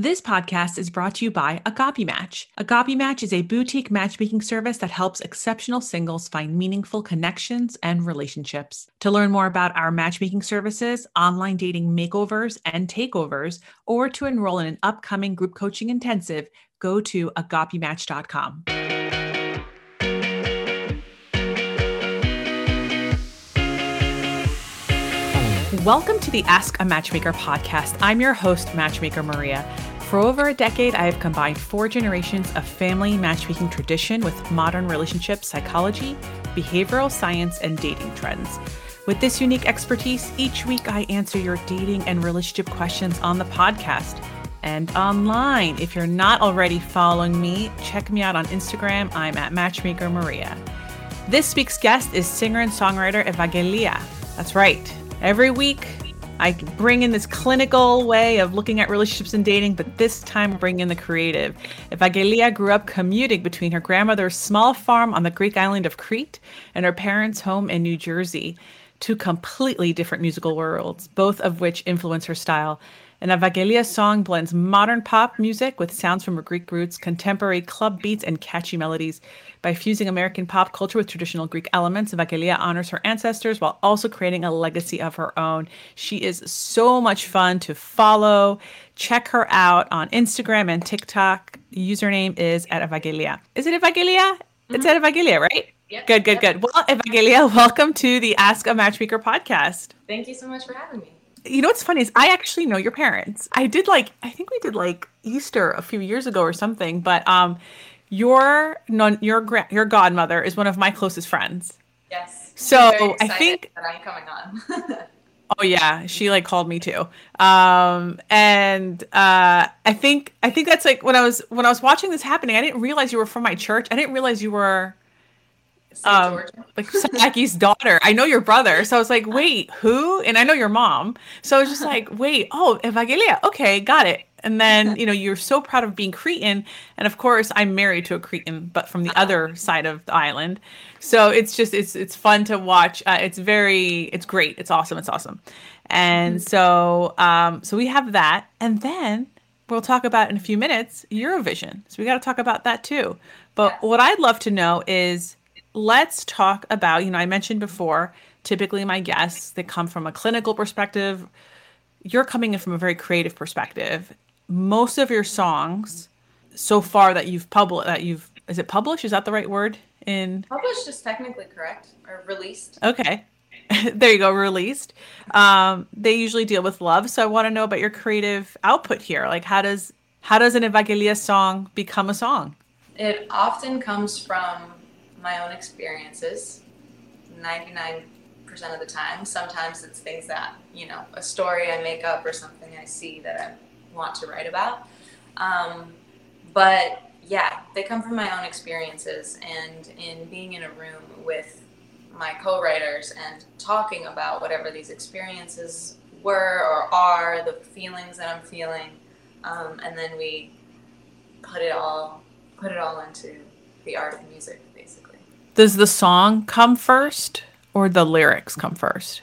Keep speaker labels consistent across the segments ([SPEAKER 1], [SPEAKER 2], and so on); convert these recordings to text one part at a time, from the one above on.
[SPEAKER 1] This podcast is brought to you by Agape Match. Agape Match is a boutique matchmaking service that helps exceptional singles find meaningful connections and relationships. To learn more about our matchmaking services, online dating makeovers and takeovers, or to enroll in an upcoming group coaching intensive, go to agapematch.com. Welcome to the Ask a Matchmaker podcast. I'm your host, Matchmaker Maria. For over a decade, I have combined four generations of family matchmaking tradition with modern relationship psychology, behavioral science, and dating trends. With this unique expertise, each week I answer your dating and relationship questions on the podcast and online. If you're not already following me, check me out on Instagram. I'm at Matchmaker Maria. This week's guest is singer and songwriter Evangelia. That's right. Every week, I bring in this clinical way of looking at relationships and dating, but this time bring in the creative. Evangelia grew up commuting between her grandmother's small farm on the Greek island of Crete and her parents' home in New Jersey. Two completely different musical worlds, both of which influence her style. And Evangelia's song blends modern pop music with sounds from her Greek roots, contemporary club beats, and catchy melodies. By fusing American pop culture with traditional Greek elements, Evangelia honors her ancestors while also creating a legacy of her own. She is so much fun to follow. Check her out on Instagram and TikTok. The username is at Evangelia. Is it Evangelia? Mm-hmm. It's at Evangelia, right?
[SPEAKER 2] Yep,
[SPEAKER 1] good, good,
[SPEAKER 2] yep.
[SPEAKER 1] good. Well, Evangelia, welcome to the Ask a Matchmaker podcast.
[SPEAKER 2] Thank you so much for having me.
[SPEAKER 1] You know what's funny is I actually know your parents. I did like I think we did like Easter a few years ago or something, but um your non your gra- your godmother is one of my closest friends.
[SPEAKER 2] Yes.
[SPEAKER 1] So, I think-
[SPEAKER 2] that I'm coming on.
[SPEAKER 1] Oh yeah, she like called me too. Um and uh I think I think that's like when I was when I was watching this happening, I didn't realize you were from my church. I didn't realize you were. Um, like Saki's daughter. I know your brother. So I was like, wait, who? And I know your mom. So I was just like, wait, oh, Evangelia. Okay, got it. And then, you know, you're so proud of being Cretan. And of course, I'm married to a Cretan, but from the other side of the island. So it's just, it's, it's fun to watch. Uh, it's very, it's great. It's awesome. It's awesome. And so, um, so we have that. And then we'll talk about in a few minutes Eurovision. So we got to talk about that too. But what I'd love to know is let's talk about, you know, I mentioned before, typically my guests that come from a clinical perspective. You're coming in from a very creative perspective. Most of your songs so far that you've published, that you've, is it published? Is that the right word? In,
[SPEAKER 2] Published is technically correct or released.
[SPEAKER 1] okay. there you go, released. Um, they usually deal with love. So I want to know about your creative output here. Like, how does, how does an Evangelia song become a song?
[SPEAKER 2] It often comes from my own experiences, 99% of the time. Sometimes it's things that, you know, a story I make up or something I see that I want to write about. Um, but yeah, they come from my own experiences and in being in a room with my co-writers and talking about whatever these experiences were or are, the feelings that I'm feeling, um, and then we put it all put it all into the art of music, basically.
[SPEAKER 1] Does the song come first or the lyrics come first?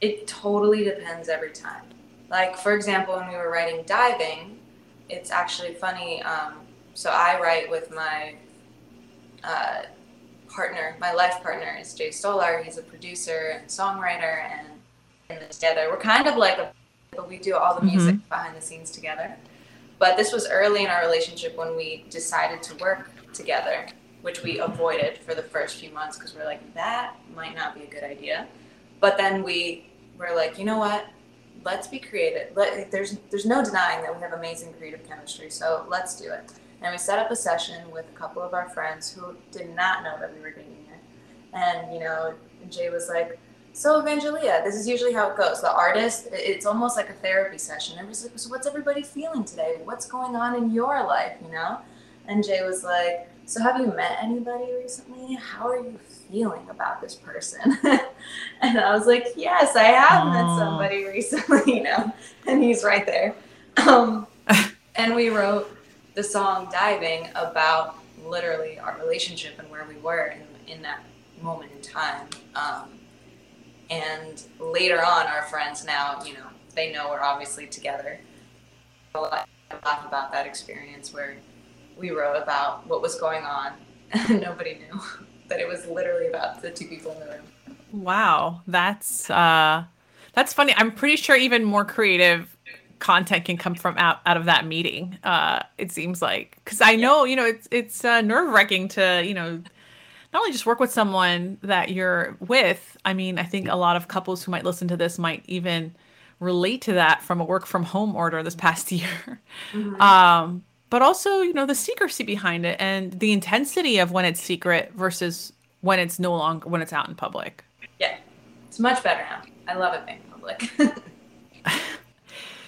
[SPEAKER 2] It totally depends every time. Like for example, when we were writing diving, it's actually funny. Um, so I write with my uh, partner, my life partner is Jay Stolar. He's a producer and songwriter, and and together we're kind of like a, but we do all the music behind the scenes together. But this was early in our relationship when we decided to work together, which we avoided for the first few months because we're like that might not be a good idea. But then we were like, you know what? Let's be creative. Let, there's there's no denying that we have amazing creative chemistry, so let's do it. And we set up a session with a couple of our friends who did not know that we were dating yet. And you know, Jay was like, "So Evangelia, this is usually how it goes. The artist, it's almost like a therapy session. Everybody's like, so what's everybody feeling today? What's going on in your life? You know?" And Jay was like, "So have you met anybody recently? How are you feeling about this person?" and I was like, "Yes, I have met somebody recently, you know." And he's right there. Um, and we wrote the song "Diving" about literally our relationship and where we were in, in that moment in time. Um, and later on, our friends now, you know, they know we're obviously together. A lot laugh about that experience where we wrote about what was going on and nobody knew that it was literally about the two people in the room.
[SPEAKER 1] Wow, that's uh that's funny. I'm pretty sure even more creative content can come from out, out of that meeting. Uh it seems like cuz I know, you know, it's it's uh, nerve-wracking to, you know, not only just work with someone that you're with. I mean, I think a lot of couples who might listen to this might even relate to that from a work from home order this past year. Mm-hmm. Um but also you know the secrecy behind it and the intensity of when it's secret versus when it's no longer when it's out in public.
[SPEAKER 2] Yeah. It's much better now. I love it being public.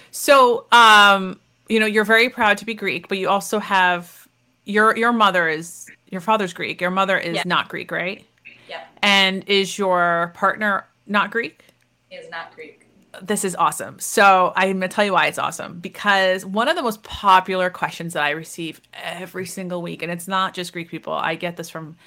[SPEAKER 1] So um you know you're very proud to be greek but you also have your your mother is your father's greek. Your mother is yeah. not greek right?
[SPEAKER 2] Yeah.
[SPEAKER 1] And is your partner not greek?
[SPEAKER 2] Is not greek
[SPEAKER 1] this is awesome. So I'm gonna tell you why it's awesome because one of the most popular questions that I receive every single week, and it's not just Greek people, I get this from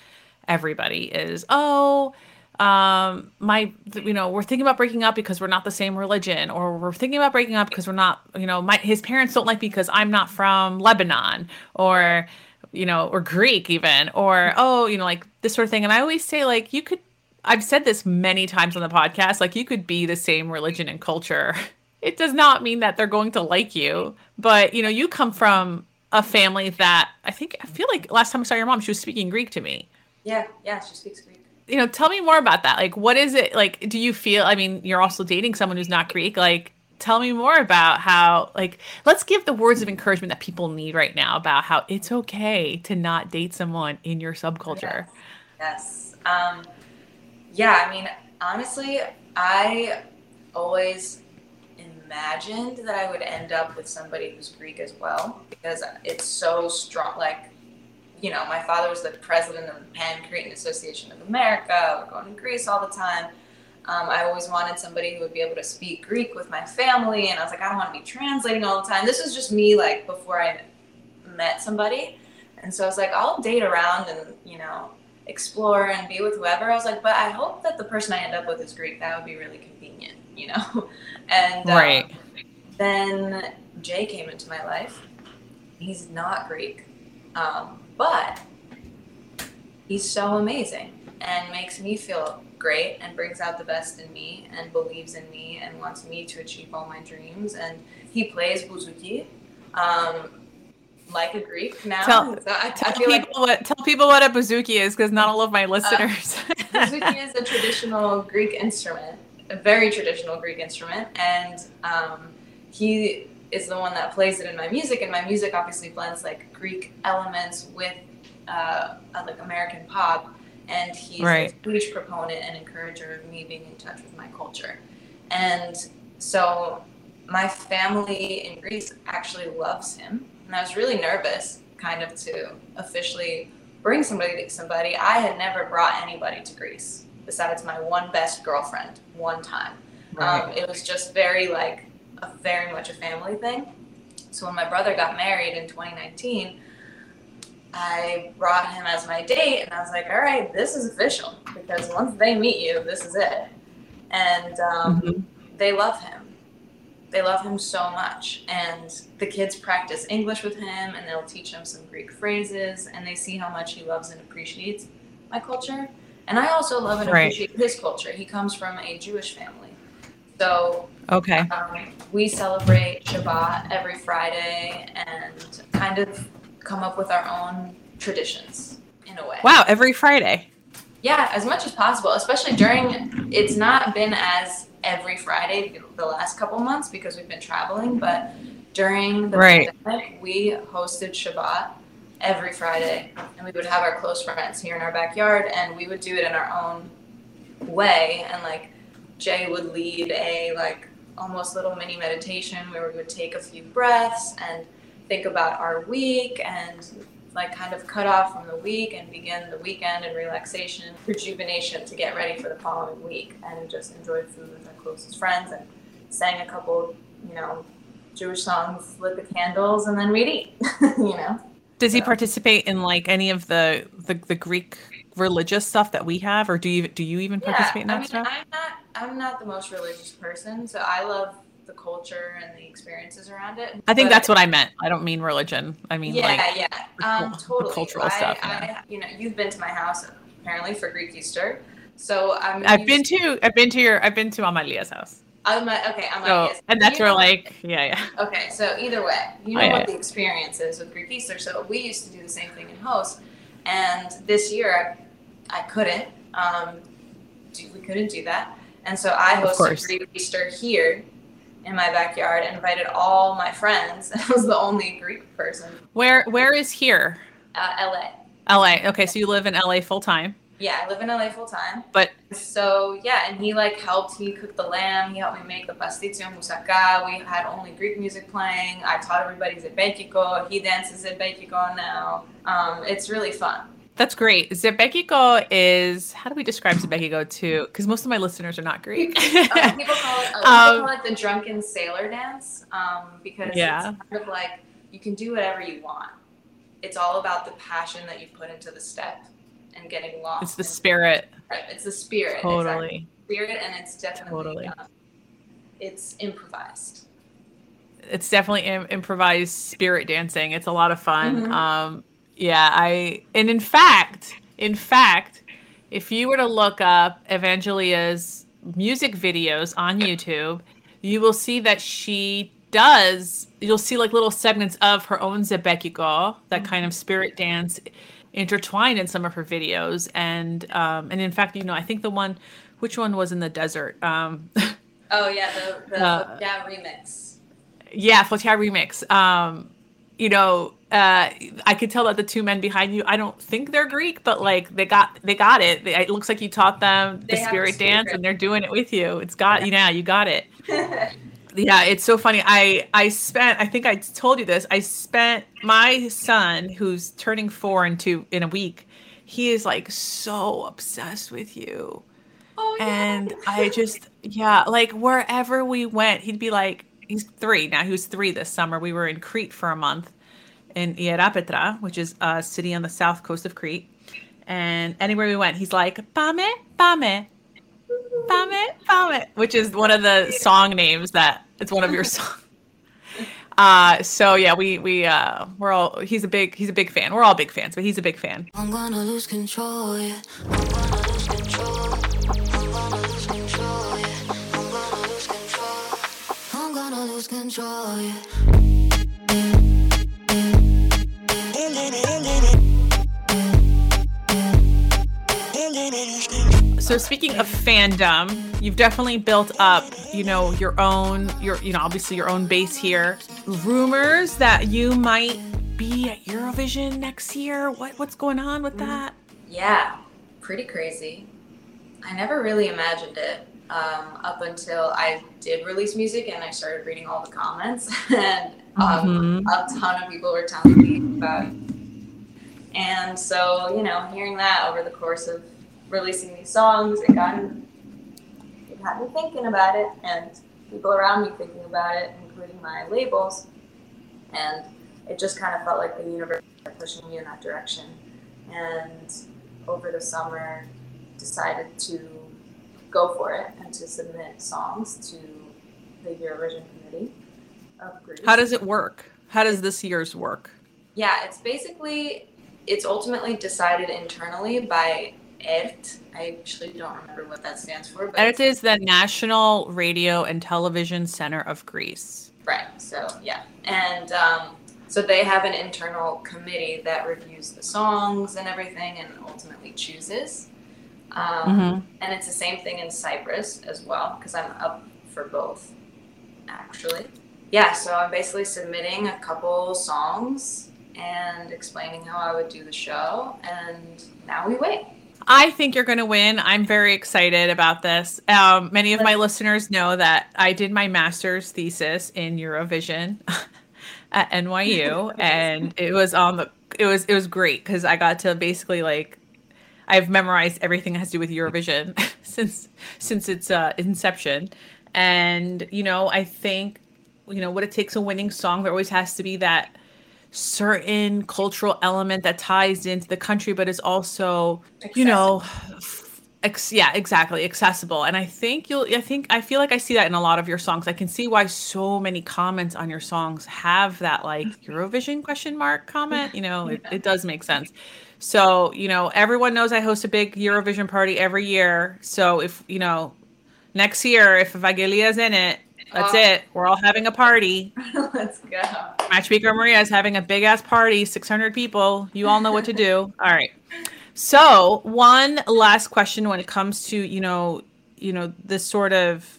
[SPEAKER 1] everybody, is oh, um, my, you know, we're thinking about breaking up because we're not the same religion, or we're thinking about breaking up because we're not, you know, my his parents don't like me because I'm not from Lebanon, or you know, or Greek even, or oh, you know, like this sort of thing. And I always say like you could I've said this many times on the podcast. Like, you could be the same religion and culture. It does not mean that they're going to like you, but you know, you come from a family that I think I feel like last time I saw your mom, she was speaking Greek to me.
[SPEAKER 2] Yeah, yeah, she speaks Greek.
[SPEAKER 1] You know, tell me more about that. Like, what is it like? Do you feel? I mean, you're also dating someone who's not Greek. Like, tell me more about how. Like, let's give the words of encouragement that people need right now about how it's okay to not date someone in your subculture.
[SPEAKER 2] Yes. yes. Um, yeah, I mean, honestly, I always imagined that I would end up with somebody who's Greek as well because it's so strong. Like, you know, my father was the president of the Pan Cretan Association of America. We're going to Greece all the time. Um, I always wanted somebody who would be able to speak Greek with my family, and I was like, I don't want to be translating all the time. This was just me, like before I met somebody, and so I was like, I'll date around and you know explore and be with whoever. I was like, but I hope that the person I end up with is Greek. That would be really convenient, you know? and
[SPEAKER 1] um, right.
[SPEAKER 2] then Jay came into my life. He's not Greek, um, but he's so amazing and makes me feel great and brings out the best in me and believes in me and wants me to achieve all my dreams. And he plays bouzouki. Um, like a Greek now.
[SPEAKER 1] Tell, so I, tell I people like, what tell people what a bouzouki is because not all of my uh, listeners.
[SPEAKER 2] Uh, bouzouki is a traditional Greek instrument, a very traditional Greek instrument, and um, he is the one that plays it in my music. And my music obviously blends like Greek elements with uh, like American pop. And he's right. a huge proponent and encourager of me being in touch with my culture. And so my family in Greece actually loves him and I was really nervous, kind of, to officially bring somebody to somebody. I had never brought anybody to Greece besides my one best girlfriend one time. Right. Um, it was just very like a very much a family thing. So when my brother got married in 2019, I brought him as my date, and I was like, "All right, this is official because once they meet you, this is it." And um, mm-hmm. they love him they love him so much. And the kids practice english with him and they'll teach him some greek phrases and they see how much he loves and appreciates my culture. And i also love and right. appreciate his culture. He comes from a jewish family. So
[SPEAKER 1] okay.
[SPEAKER 2] um, we celebrate shabbat every friday and kind of come up with our own traditions in a way.
[SPEAKER 1] Wow every friday.
[SPEAKER 2] Yeah as much as possible especially during it's not been as every Friday the last couple months because we've been traveling. But during the right. pandemic, we hosted Shabbat every Friday, and we would have our close friends here in our backyard, and we would do it in our own way. And like Jay would lead a like almost little mini meditation where we would take a few breaths and think about our week and like kind of cut off from the week and begin the weekend and relaxation, rejuvenation to get ready for the following week and just enjoy food with our closest friends and sang a couple, you know, Jewish songs, lit the candles, and then we'd eat, you know.
[SPEAKER 1] Does he participate in like any of the, the, the Greek religious stuff that we have, or do you do you even participate yeah, in that
[SPEAKER 2] I mean,
[SPEAKER 1] stuff?
[SPEAKER 2] I'm not I'm not the most religious person, so I love the culture and the experiences around it.
[SPEAKER 1] I think
[SPEAKER 2] But-
[SPEAKER 1] that's what I meant. I don't mean religion. I mean
[SPEAKER 2] yeah,
[SPEAKER 1] like
[SPEAKER 2] yeah, um,
[SPEAKER 1] the
[SPEAKER 2] totally.
[SPEAKER 1] cultural
[SPEAKER 2] I,
[SPEAKER 1] stuff,
[SPEAKER 2] I,
[SPEAKER 1] yeah.
[SPEAKER 2] you know, you've been to my house apparently for Greek Easter, so I'm.
[SPEAKER 1] I've been to I've been to your I've been to Amalia's house.
[SPEAKER 2] I'm okay, I'm
[SPEAKER 1] So
[SPEAKER 2] yes.
[SPEAKER 1] and that's where
[SPEAKER 2] know-
[SPEAKER 1] like yeah yeah.
[SPEAKER 2] Okay, so either way, you know
[SPEAKER 1] Oh, yeah,
[SPEAKER 2] what
[SPEAKER 1] yeah.
[SPEAKER 2] the experience is with Greek Easter. So we used to do the same thing in host, and this year I, I couldn't. Um, do, we couldn't do that, and so I hosted Greek Easter here in my backyard and invited all my friends. I was the only Greek person.
[SPEAKER 1] Where where is here?
[SPEAKER 2] Uh, LA.
[SPEAKER 1] LA. Okay, so you live in LA full time.
[SPEAKER 2] Yeah, I live in LA full time.
[SPEAKER 1] But
[SPEAKER 2] So yeah, and he like helped. He cooked the lamb. He helped me make the pastitsio moussaka. We had only Greek music playing. I taught everybody zebekiko. He dances zebekiko now. Um, it's really fun.
[SPEAKER 1] That's great. Zebekiko is how do we describe Zebekiko to because most of my listeners are not Greek.
[SPEAKER 2] Uh, people call it uh,
[SPEAKER 1] Um,
[SPEAKER 2] people call it the drunken sailor dance um, because
[SPEAKER 1] Yeah.
[SPEAKER 2] it's kind of like you can do whatever you want. It's all about the passion that you put into the step and getting lost.
[SPEAKER 1] it's the spirit.
[SPEAKER 2] right, It's the spirit. exactly.
[SPEAKER 1] Totally.
[SPEAKER 2] Spirit, and it's definitely
[SPEAKER 1] Totally.
[SPEAKER 2] uh, it's improvised.
[SPEAKER 1] it's definitely Im- improvised spirit dancing. It's a lot of fun.
[SPEAKER 2] Mhm.
[SPEAKER 1] Um, yeah, I and in fact, in fact, if you were to look up Evangelia's music videos on YouTube, you will see that she does. You'll see like little segments of her own zebekiko, that kind of spirit dance, intertwined in some of her videos. And um, and in fact, you know, I think the one, which one was in the desert? Um,
[SPEAKER 2] Oh yeah, the the
[SPEAKER 1] Uh,
[SPEAKER 2] yeah remix.
[SPEAKER 1] Yeah, Flotia remix. Um, you know, uh, I could tell that the two men behind you, I don't think they're Greek, but like they got they got it. They, it looks like you taught them the
[SPEAKER 2] the
[SPEAKER 1] spirit dance, and they're doing it with you. It's got you now. You got it. Yeah, it's so funny. I I spent. I think I told you this. I spent my son, who's turning four in two in a week. He is like so obsessed with you
[SPEAKER 2] oh yeah.
[SPEAKER 1] and I just yeah, like wherever we went, he'd be like, he's three now. He was three this summer. We were in Crete for a month in Ierapetra, which is a city on the south coast of Crete. And anywhere we went, he's like, Pame, Pame, Pame, Pame, which is one of the song names that it's one of your songs. Uh, so yeah, we we uh we're all he's a big he's a big fan. We're all big fans, but he's a big fan.
[SPEAKER 3] Gonna lose control, yeah.
[SPEAKER 1] So speaking of fandom, you've definitely built up, you know, your own, your, you know, obviously your own base here. Rumors that you might be at Eurovision next year. What what's going on with that?
[SPEAKER 2] Yeah, pretty crazy. I never really imagined it um, up until I did release music and I started reading all the comments, and um, a ton of people were telling me about it. And so, you know, hearing that over the course of releasing these songs, it got me, it had me thinking about it, and people around me thinking about it, including my labels. And it just kind of felt like the universe was pushing me in that direction. And over the summer, decided to go for it and to submit songs to the Eurovision Committee of Greece.
[SPEAKER 1] How does it work? How does this year's work?
[SPEAKER 2] Yeah, it's basically it's ultimately decided internally by ERT. I actually don't remember what that stands for, but
[SPEAKER 1] ERT is the National Radio and Television Center of Greece.
[SPEAKER 2] right. So yeah, and um, so they have an internal committee that reviews the songs and everything, and ultimately chooses. Um, And it's the same thing in Cyprus as well, because I'm up for both, actually. Yeah, so I'm basically submitting a couple songs and explaining how I would do the show, and now we wait.
[SPEAKER 1] I think you're going to win. I'm very excited about this. Um, many of my listeners know that I did my master's thesis in Eurovision at NYU, and it was on the. It was it was great because I got to basically like, I've memorized everything that has to do with Eurovision since since its uh, inception, and you know I think you know what it takes a winning song. There always has to be that certain cultural element that ties into the country, but is also you know Ex- yeah, exactly. Accessible. And I think you'll I think I feel like I see that in a lot of your songs. I can see why so many comments on your songs have that like Eurovision question mark comment. You know, it, it does make sense. So, you know, everyone knows I host a big Eurovision party every year. So if, you know, next year if Vagilia's in it, that's oh. it. We're all having a party.
[SPEAKER 2] Let's go.
[SPEAKER 1] Matchmaker Maria is having a big ass party, 600 people. You all know what to do. All right. So, one last question when it comes to, you know, you know, this sort of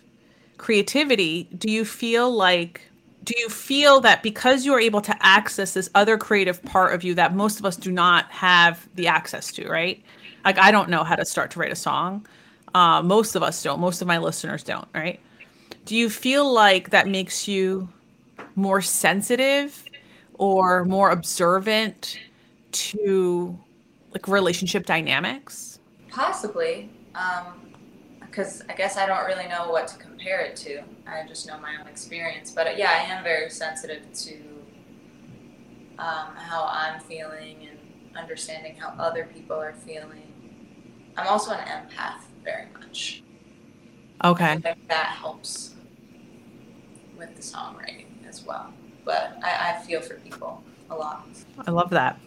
[SPEAKER 1] creativity, do you feel like do you feel that because you are able to access this other creative part of you that most of us do not have the access to, right? Like I don't know how to start to write a song. Uh, most of us don't. Most of my listeners don't, right? Do you feel like that makes you more sensitive or more observant to like relationship dynamics?
[SPEAKER 2] Possibly. Um, because I guess I don't really know what to compare it to. I just know my own experience. But uh, yeah, I am very sensitive to um, how I'm feeling and understanding how other people are feeling. I'm also an empath very much.
[SPEAKER 1] Okay.
[SPEAKER 2] that helps with the songwriting as well. But I, I feel for people a lot.
[SPEAKER 1] I love that.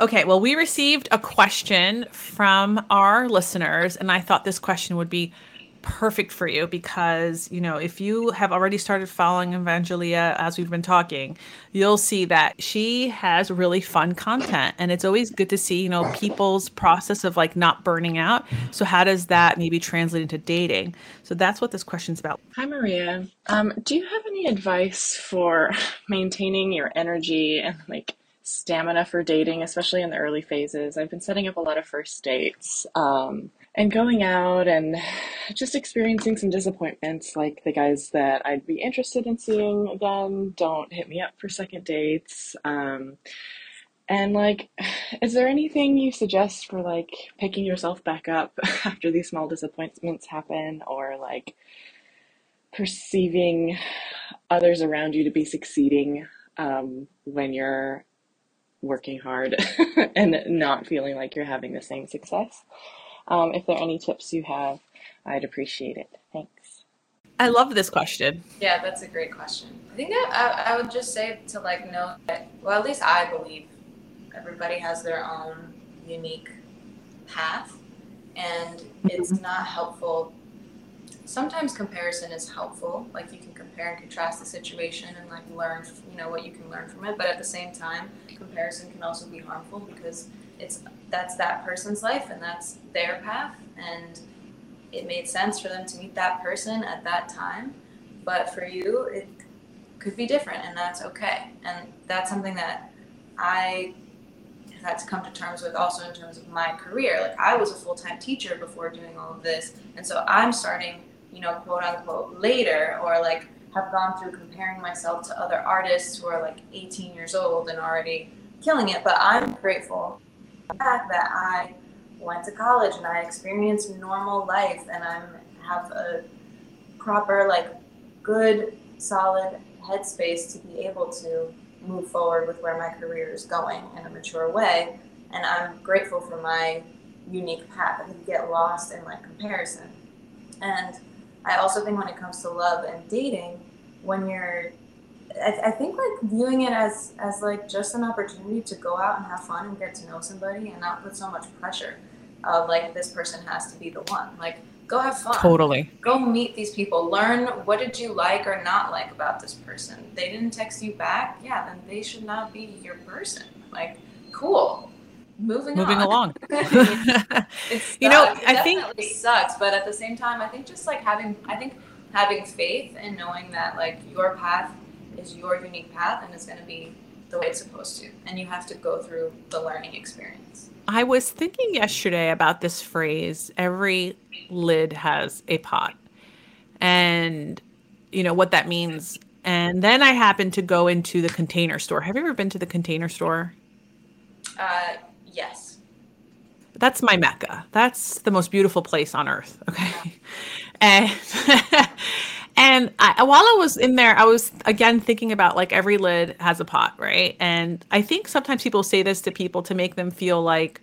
[SPEAKER 1] Okay, well, we received a question from our listeners, and I thought this question would be perfect for you because you know if you have already started following evangelia as we've been talking you'll see that she has really fun content and it's always good to see you know people's process of like not burning out. So how does that maybe translate into dating? So that's what this question's about.
[SPEAKER 4] Hi maria. Um, do you have any advice for maintaining your energy and like stamina for dating especially in the early phases i've been setting up a lot of first dates um, and going out and just experiencing some disappointments like the guys that I'd be interested in seeing again don't hit me up for second dates. Um, and like, is there anything you suggest for like picking yourself back up after these small disappointments happen or like perceiving others around you to be succeeding um, when you're working hard and not feeling like you're having the same success? Um, if there are any tips you have, I'd appreciate it. Thanks.
[SPEAKER 1] I love this question.
[SPEAKER 2] Yeah, that's a great question. I think I, I would just say to like know that, well, at least I believe everybody has their own unique path, and it's mm-hmm. not helpful. Sometimes comparison is helpful, like you can compare and contrast the situation and like learn, you know, what you can learn from it. But at the same time, comparison can also be harmful because it's that's that person's life and that's their path and it made sense for them to meet that person at that time but for you it could be different and that's okay and that's something that i had to come to terms with also in terms of my career like i was a full-time teacher before doing all of this and so i'm starting you know quote unquote later or like have gone through comparing myself to other artists who are like 18 years old and already killing it but i'm grateful fact that I went to college and I experienced normal life and I'm have a proper like good solid headspace to be able to move forward with where my career is going in a mature way and I'm grateful for my unique path. I think get lost in like comparison. And I also think when it comes to love and dating, when you're I, I, think like viewing it as as like just an opportunity to go out and have fun and get to know somebody and not put so much pressure of like this person has to be the one. Like go have fun.
[SPEAKER 1] Totally.
[SPEAKER 2] Go meet these people. Learn what did you like or not like about this person. They didn't text you back? Yeah then they should not be your person. Like cool moving
[SPEAKER 1] moving
[SPEAKER 2] on.
[SPEAKER 1] along
[SPEAKER 2] you know it i think it sucks but at the same time i think just like having i think having faith and knowing that like your path is your unique path and it's going to be the way it's supposed to. And you have to go through the learning experience.
[SPEAKER 1] I was thinking yesterday about this phrase every lid has a pot. And, you know, what that means. And then I happened to go into the container store. Have you ever been to the container store?
[SPEAKER 2] Uh.
[SPEAKER 1] That's my Mecca. That's the most beautiful place on earth. Okay. And And I, while I was in there, I was again thinking about like every lid has a pot, right? And I think sometimes people say this to people to make them feel like,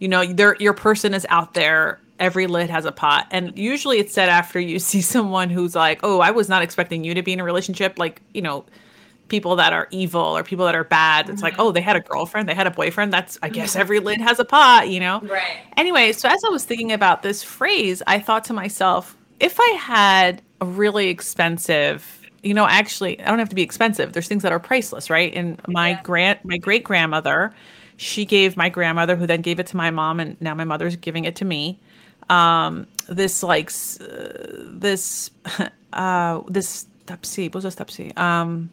[SPEAKER 1] you know, your person is out there every lid has a pot. And usually it's said after you see someone who's like, oh, I was not expecting you to be in a relationship. Like, you know, people that are evil or people that are bad. It's like, oh, they had a girlfriend, they had a boyfriend. That's, I guess, every lid has a pot, you know?
[SPEAKER 2] Right.
[SPEAKER 1] Anyway, so as I was thinking about this phrase, I thought to myself, if I had a really expensive, you know, actually, I don't have to be expensive. There's things that are priceless, right? And my
[SPEAKER 2] Yeah.
[SPEAKER 1] grand, my great grandmother, she gave my grandmother, who then gave it to my mom, and now my mother's giving it to me. Um, this like uh, this uh this tapsi, what was tapsi? Um,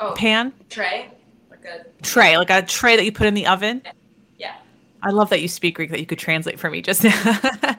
[SPEAKER 2] Oh,
[SPEAKER 1] pan
[SPEAKER 2] tray. Like a
[SPEAKER 1] tray, like a tray that you put in the oven.
[SPEAKER 2] yeah.
[SPEAKER 1] I love that you speak Greek that you could translate for me just now.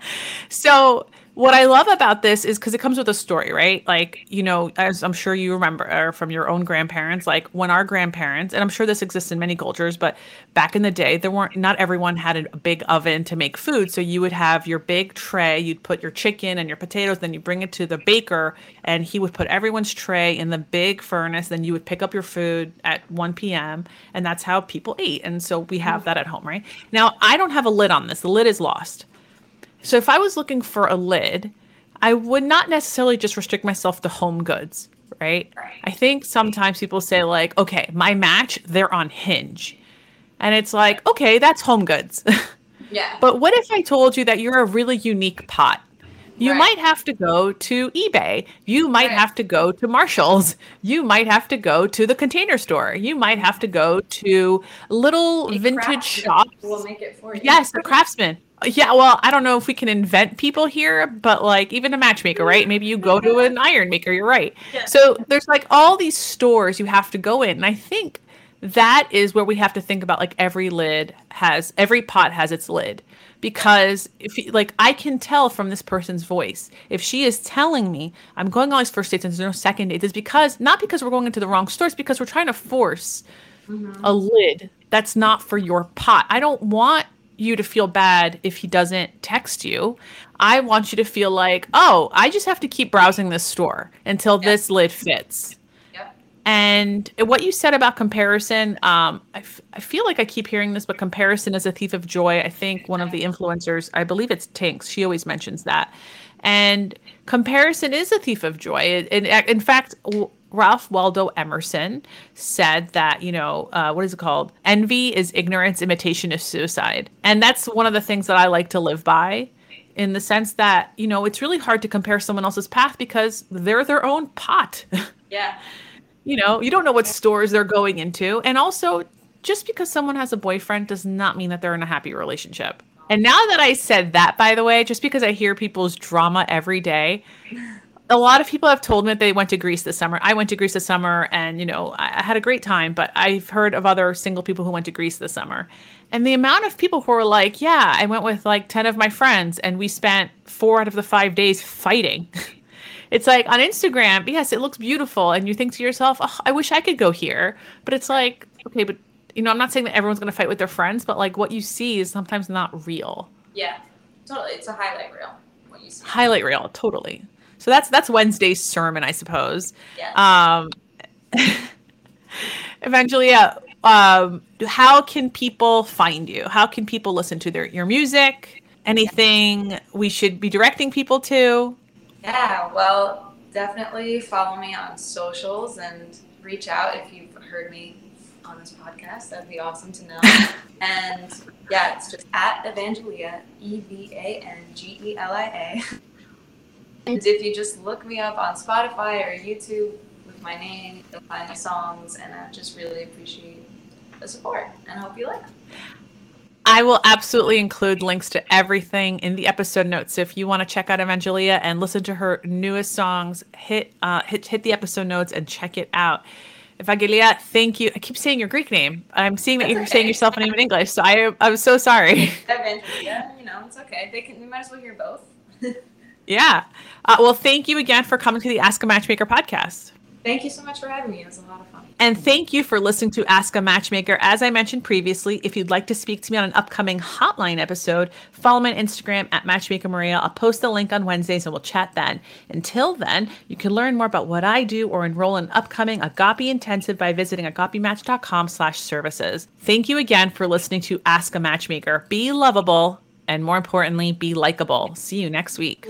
[SPEAKER 1] so what I love about this is because it comes with a story, right? Like, you know, as I'm sure you remember or from your own grandparents, like when our grandparents, and I'm sure this exists in many cultures, but back in the day, there weren't, not everyone had a big oven to make food. So you would have your big tray, you'd put your chicken and your potatoes, then you bring it to the baker, and he would put everyone's tray in the big furnace. Then you would pick up your food at 1 p.m., and that's how people ate. And so we have mm-hmm. that at home, right? Now, I don't have a lid on this, the lid is lost. So if I was looking for a lid, I would not necessarily just restrict myself to home goods, right?
[SPEAKER 2] Right.
[SPEAKER 1] I think sometimes people say like, okay, my match, they're on Hinge. And it's like, okay, that's home goods.
[SPEAKER 2] Yeah.
[SPEAKER 1] but what if I told you that you're a really unique pot? You
[SPEAKER 2] Right.
[SPEAKER 1] might have to go to eBay. You might
[SPEAKER 2] Right.
[SPEAKER 1] have to go to Marshall's. You might have to go to the container store. You might have to go to little
[SPEAKER 2] A
[SPEAKER 1] vintage shops.
[SPEAKER 2] will make it for you.
[SPEAKER 1] Yes, a craftsman. Yeah, well, I don't know if we can invent people here, but like even a matchmaker, right? Maybe you go to an iron maker, you're right.
[SPEAKER 2] Yeah.
[SPEAKER 1] So there's like all these stores you have to go in. And I think that is where we have to think about like every lid has every pot has its lid because if you- like I can tell from this person's voice if she is telling me I'm going on these first dates and there's no second dates, it's because not because we're going into the wrong stores, because we're trying to force mm-hmm. a lid that's not for your pot. I don't want you to feel bad if he doesn't text you. I want you to feel like, oh, I just have to keep browsing this store until this lid fits.
[SPEAKER 2] Yep.
[SPEAKER 1] And what you said about comparison, um, I, f- I feel like I keep hearing this, but comparison is a thief of joy. I think one of the influencers, I believe it's Tinks, she always mentions that. And comparison is a thief of joy. In, in fact, Ralph Waldo Emerson said that, you know, uh, what is it called? Envy is ignorance, imitation is suicide. And that's one of the things that I like to live by in the sense that, you know, it's really hard to compare someone else's path because they're their own pot.
[SPEAKER 2] Yeah.
[SPEAKER 1] you know, you don't know what stores they're going into. And also, just because someone has a boyfriend does not mean that they're in a happy relationship. And now that I said that, by the way, just because I hear people's drama every day, a lot of people have told me that they went to Greece this summer. I went to Greece this summer and, you know, I, I had a great time, but I've heard of other single people who went to Greece this summer. And the amount of people who are like, yeah, I went with like 10 of my friends and we spent four out of the five days fighting. it's like on Instagram, yes, it looks beautiful. And you think to yourself, oh, I wish I could go here. But it's like, okay, but, you know, I'm not saying that everyone's going to fight with their friends, but like what you see is sometimes not real.
[SPEAKER 2] Yeah. Totally. It's a highlight reel. What you see.
[SPEAKER 1] Highlight reel, totally. So that's that's Wednesday's sermon, I suppose.
[SPEAKER 2] Yeah.
[SPEAKER 1] Um, Evangelia, um, how can people find you? How can people listen to their your music? Anything we should be directing people to?
[SPEAKER 2] Yeah, well, definitely follow me on socials and reach out if you've heard me on this podcast. That'd be awesome to know. and yeah, it's just at Evangelia, E V A N G E L I A. And if you just look me up on Spotify or YouTube with my name, you'll find the songs, and I just really appreciate the support and hope you like them.
[SPEAKER 1] I will absolutely include links to everything in the episode notes. So if you want to check out Evangelia and listen to her newest songs, hit uh, hit hit the episode notes and check it out. Evangelia, thank you. I keep saying your Greek name. I'm seeing that
[SPEAKER 2] That's
[SPEAKER 1] you're
[SPEAKER 2] okay.
[SPEAKER 1] saying yourself name in English, so I I'm so sorry.
[SPEAKER 2] Evangelia, you know, it's okay. They can. You might as well hear both.
[SPEAKER 1] yeah. Uh, well, thank you again for coming to the Ask a Matchmaker podcast.
[SPEAKER 2] Thank you so much for having me. It was a lot of fun.
[SPEAKER 1] And thank you for listening to Ask a Matchmaker. As I mentioned previously, if you'd like to speak to me on an upcoming hotline episode, follow me on Instagram at Matchmaker Maria. I'll post the link on Wednesdays and we'll chat then. Until then, you can learn more about what I do or enroll in upcoming Agape Intensive by visiting agapematch.com slash services. Thank you again for listening to Ask a Matchmaker. Be lovable, and more importantly, be likable. See you next week.